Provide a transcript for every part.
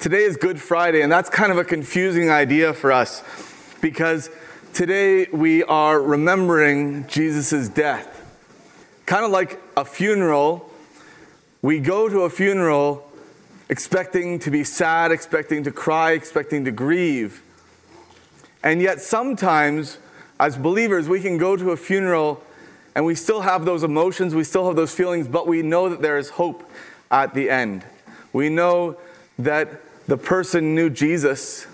today is Good Friday, and that's kind of a confusing idea for us because today we are remembering Jesus' death. Kind of like a funeral, we go to a funeral expecting to be sad, expecting to cry, expecting to grieve. And yet, sometimes, as believers, we can go to a funeral and we still have those emotions, we still have those feelings, but we know that there is hope at the end. We know that the person knew Jesus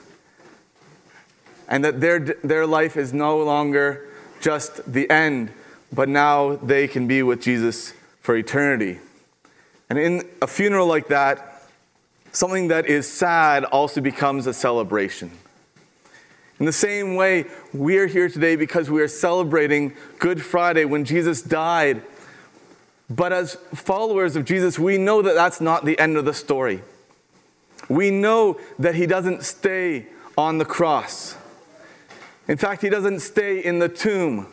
and that their, their life is no longer just the end, but now they can be with Jesus for eternity. And in a funeral like that, something that is sad also becomes a celebration. In the same way, we are here today because we are celebrating Good Friday when Jesus died. But as followers of Jesus, we know that that's not the end of the story. We know that he doesn't stay on the cross. In fact, he doesn't stay in the tomb,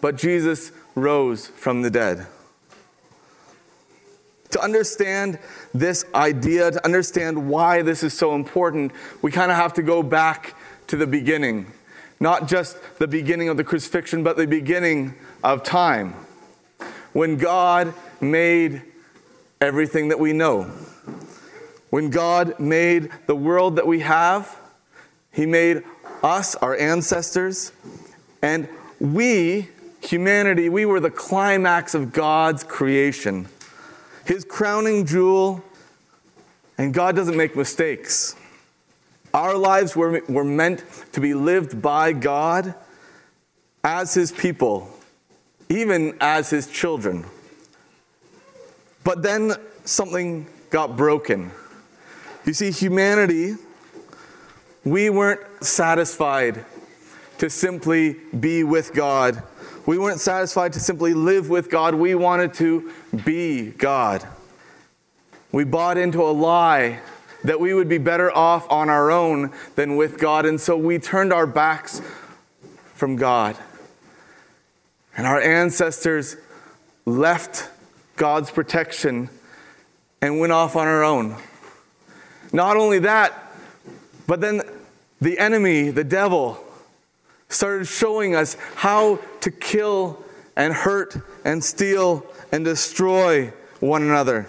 but Jesus rose from the dead. To understand this idea, to understand why this is so important, we kind of have to go back to the beginning. Not just the beginning of the crucifixion, but the beginning of time. When God made everything that we know. When God made the world that we have, He made us, our ancestors, and we, humanity, we were the climax of God's creation. His crowning jewel, and God doesn't make mistakes. Our lives were, were meant to be lived by God as His people, even as His children. But then something got broken. You see, humanity, we weren't satisfied to simply be with God. We weren't satisfied to simply live with God. We wanted to be God. We bought into a lie that we would be better off on our own than with God. And so we turned our backs from God. And our ancestors left God's protection and went off on our own. Not only that, but then the enemy, the devil, started showing us how to kill and hurt and steal and destroy one another.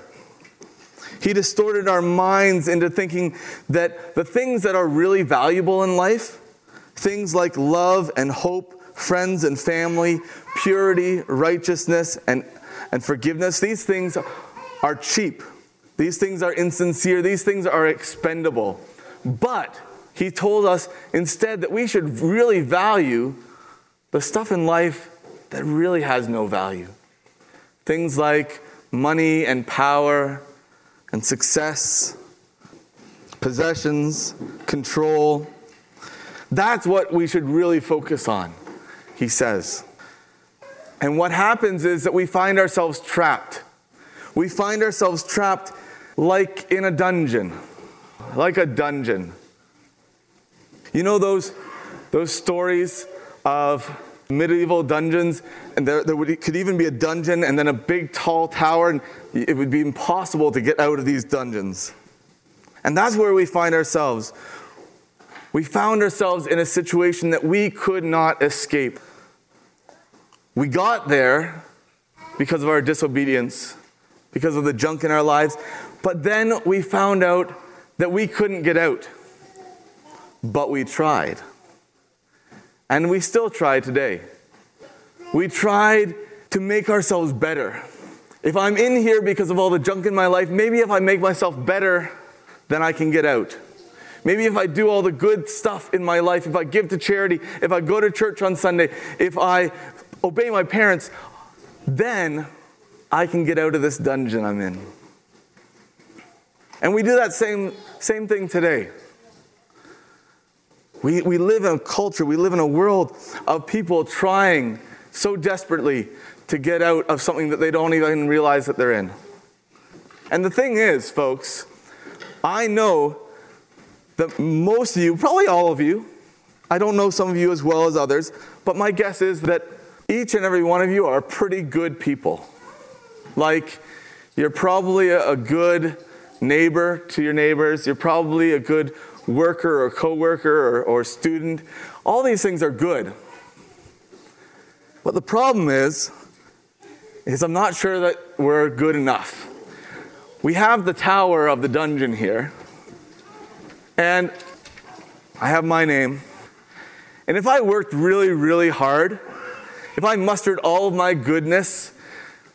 He distorted our minds into thinking that the things that are really valuable in life, things like love and hope, friends and family, purity, righteousness, and, and forgiveness, these things are cheap. These things are insincere. These things are expendable. But he told us instead that we should really value the stuff in life that really has no value. Things like money and power and success, possessions, control. That's what we should really focus on, he says. And what happens is that we find ourselves trapped. We find ourselves trapped like in a dungeon. Like a dungeon. You know those, those stories of medieval dungeons, and there, there would, could even be a dungeon and then a big tall tower, and it would be impossible to get out of these dungeons. And that's where we find ourselves. We found ourselves in a situation that we could not escape. We got there because of our disobedience, because of the junk in our lives, but then we found out that we couldn't get out. But we tried. And we still try today. We tried to make ourselves better. If I'm in here because of all the junk in my life, maybe if I make myself better, then I can get out. Maybe if I do all the good stuff in my life, if I give to charity, if I go to church on Sunday, if I obey my parents, then I can get out of this dungeon I'm in. And we do that same, same thing today. We, we live in a culture, we live in a world of people trying so desperately to get out of something that they don't even realize that they're in. And the thing is, folks, I know that most of you, probably all of you, I don't know some of you as well as others, but my guess is that each and every one of you are pretty good people. Like, you're probably a good neighbor to your neighbors. You're probably a good worker or coworker or, or student. All these things are good. But the problem is, is I'm not sure that we're good enough. We have the tower of the dungeon here, and I have my name. And if I worked really, really hard, if I mustered all of my goodness,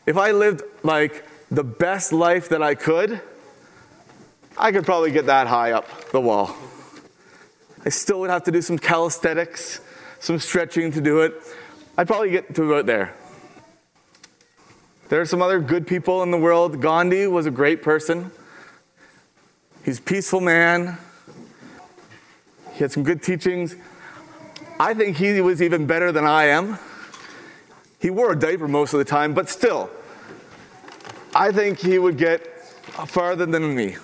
if I lived like the best life that I could, I could probably get that high up the wall. I still would have to do some calisthenics, some stretching to do it. I'd probably get to about there. There are some other good people in the world. Gandhi was a great person. He's a peaceful man. He had some good teachings. I think he was even better than I am. He wore a diaper most of the time, but still, I think he would get farther than me.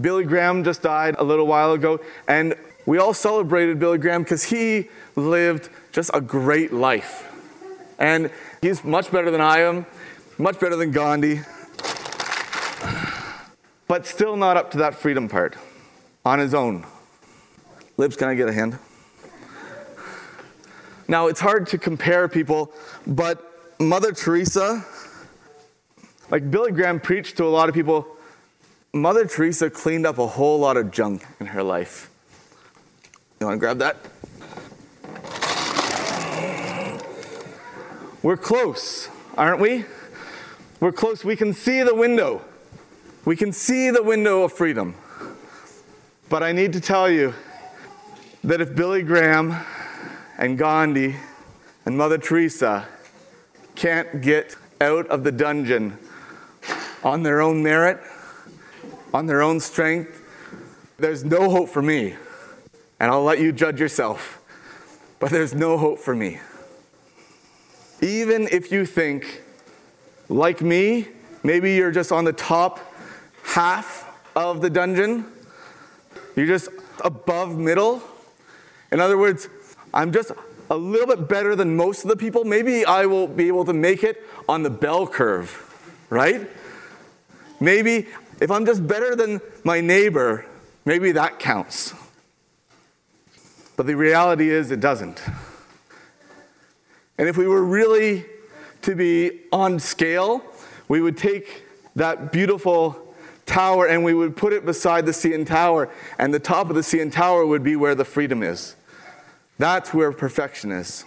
Billy Graham just died a little while ago, and we all celebrated Billy Graham because he lived just a great life. And he's much better than I am, much better than Gandhi, but still not up to that freedom part on his own. Libs, can I get a hand? Now, it's hard to compare people, but Mother Teresa, like Billy Graham preached to a lot of people, Mother Teresa cleaned up a whole lot of junk in her life. You want to grab that? We're close, aren't we? We're close. We can see the window. We can see the window of freedom. But I need to tell you, that if Billy Graham and Gandhi and Mother Teresa can't get out of the dungeon on their own merit, on their own strength, there's no hope for me. And I'll let you judge yourself. But there's no hope for me. Even if you think, like me, maybe you're just on the top half of the dungeon, you're just above middle in other words, I'm just a little bit better than most of the people. Maybe I will be able to make it on the bell curve, right? Maybe if I'm just better than my neighbor, maybe that counts. But the reality is, it doesn't. And if we were really to be on scale, we would take that beautiful tower and we would put it beside the CN Tower, and the top of the CN Tower would be where the freedom is. That's where perfection is.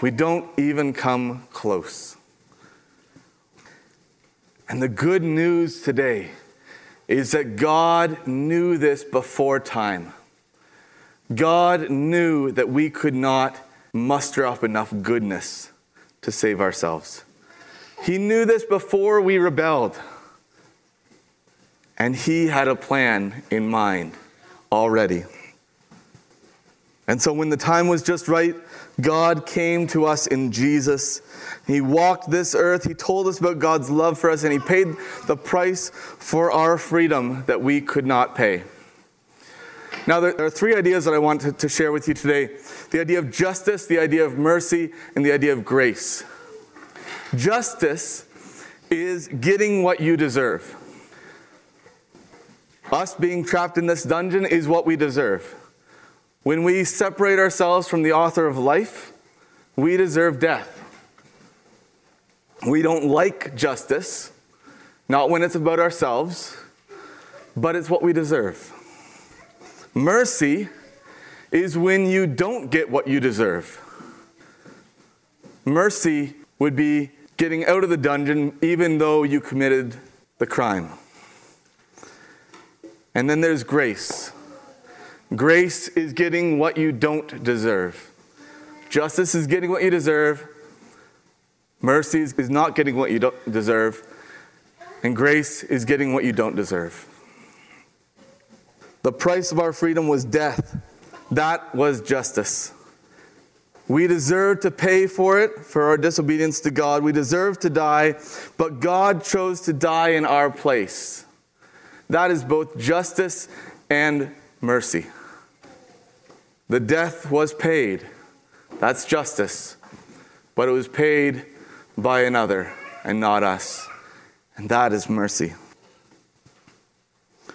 We don't even come close. And the good news today is that God knew this before time. God knew that we could not muster up enough goodness to save ourselves. He knew this before we rebelled. And He had a plan in mind already. And so when the time was just right, God came to us in Jesus. He walked this earth. He told us about God's love for us, and He paid the price for our freedom that we could not pay. Now, there are three ideas that I want to, share with you today the idea of justice, the idea of mercy, and the idea of grace. Justice is getting what you deserve. Us being trapped in this dungeon is what we deserve. When we separate ourselves from the author of life, we deserve death. We don't like justice, not when it's about ourselves, but it's what we deserve. Mercy is when you don't get what you deserve. Mercy would be getting out of the dungeon even though you committed the crime. And then there's grace. Grace is getting what you don't deserve. Justice is getting what you deserve. Mercy is not getting what you don't deserve. And grace is getting what you don't deserve. The price of our freedom was death. That was justice. We deserve to pay for it, for our disobedience to God. We deserve to die, but God chose to die in our place. That is both justice and mercy. The death was paid. That's justice. But it was paid by another. and not us. And that is mercy.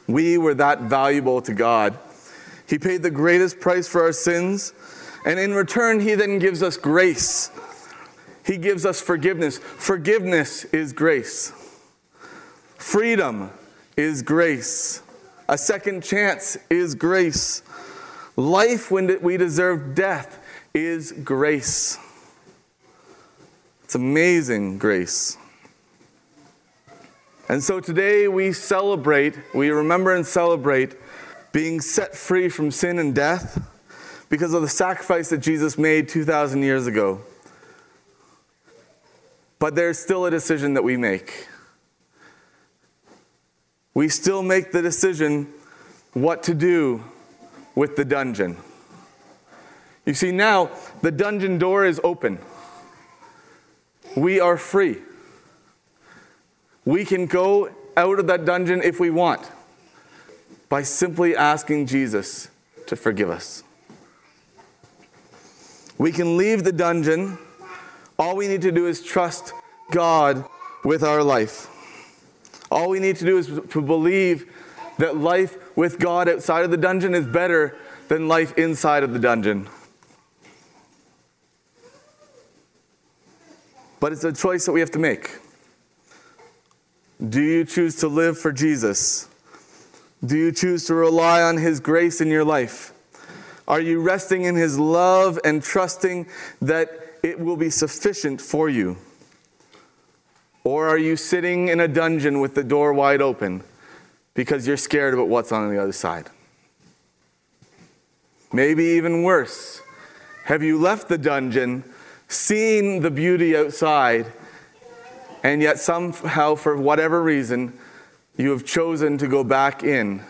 We were that valuable to God. He paid the greatest price for our sins, and in return, He then gives us grace. He gives us forgiveness. Forgiveness is grace. Freedom is grace. A second chance is grace. Life when we deserve death is grace. It's amazing grace. And so today we celebrate, we remember and celebrate being set free from sin and death because of the sacrifice that Jesus made 2,000 years ago. But there's still a decision that we make. We still make the decision what to do with the dungeon. You see, now the dungeon door is open. We are free. We can go out of that dungeon if we want by simply asking Jesus to forgive us. We can leave the dungeon. All we need to do is trust God with our life. All we need to do is to believe that life with God outside of the dungeon is better than life inside of the dungeon. But it's a choice that we have to make. Do you choose to live for Jesus? Do you choose to rely on His grace in your life? Are you resting in His love and trusting that it will be sufficient for you? Or are you sitting in a dungeon with the door wide open because you're scared about what's on the other side? Maybe even worse. Have you left the dungeon, seen the beauty outside, and yet somehow, for whatever reason, you have chosen to go back in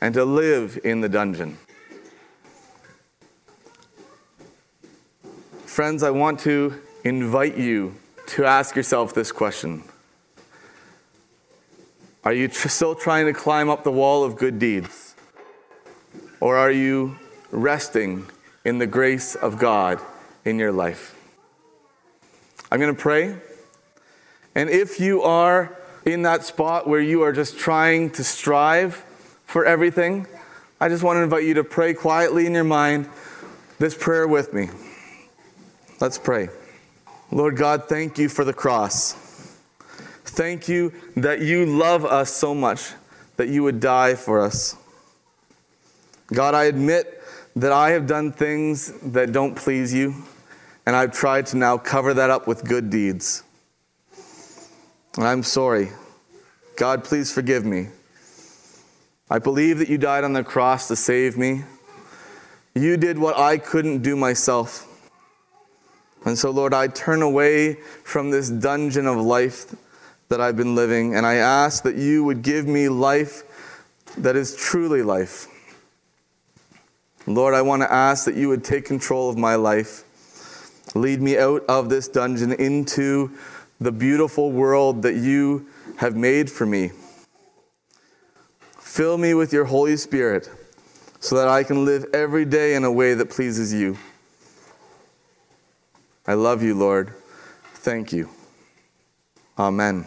and to live in the dungeon. Friends, I want to invite you to ask yourself this question Are you tr- still trying to climb up the wall of good deeds? Or are you resting in the grace of God in your life? I'm going to pray. And if you are in that spot where you are just trying to strive for everything, I just want to invite you to pray quietly in your mind this prayer with me. Let's pray. Lord God, thank you for the cross. Thank you that you love us so much that you would die for us. God, I admit that I have done things that don't please you, and I've tried to now cover that up with good deeds. And I'm sorry. God, please forgive me. I believe that you died on the cross to save me. You did what I couldn't do myself. And so, Lord, I turn away from this dungeon of life that I've been living, and I ask that you would give me life that is truly life. Lord, I want to ask that you would take control of my life. Lead me out of this dungeon into the beautiful world that you have made for me. Fill me with your Holy Spirit so that I can live every day in a way that pleases you. I love you, Lord. Thank you. Amen.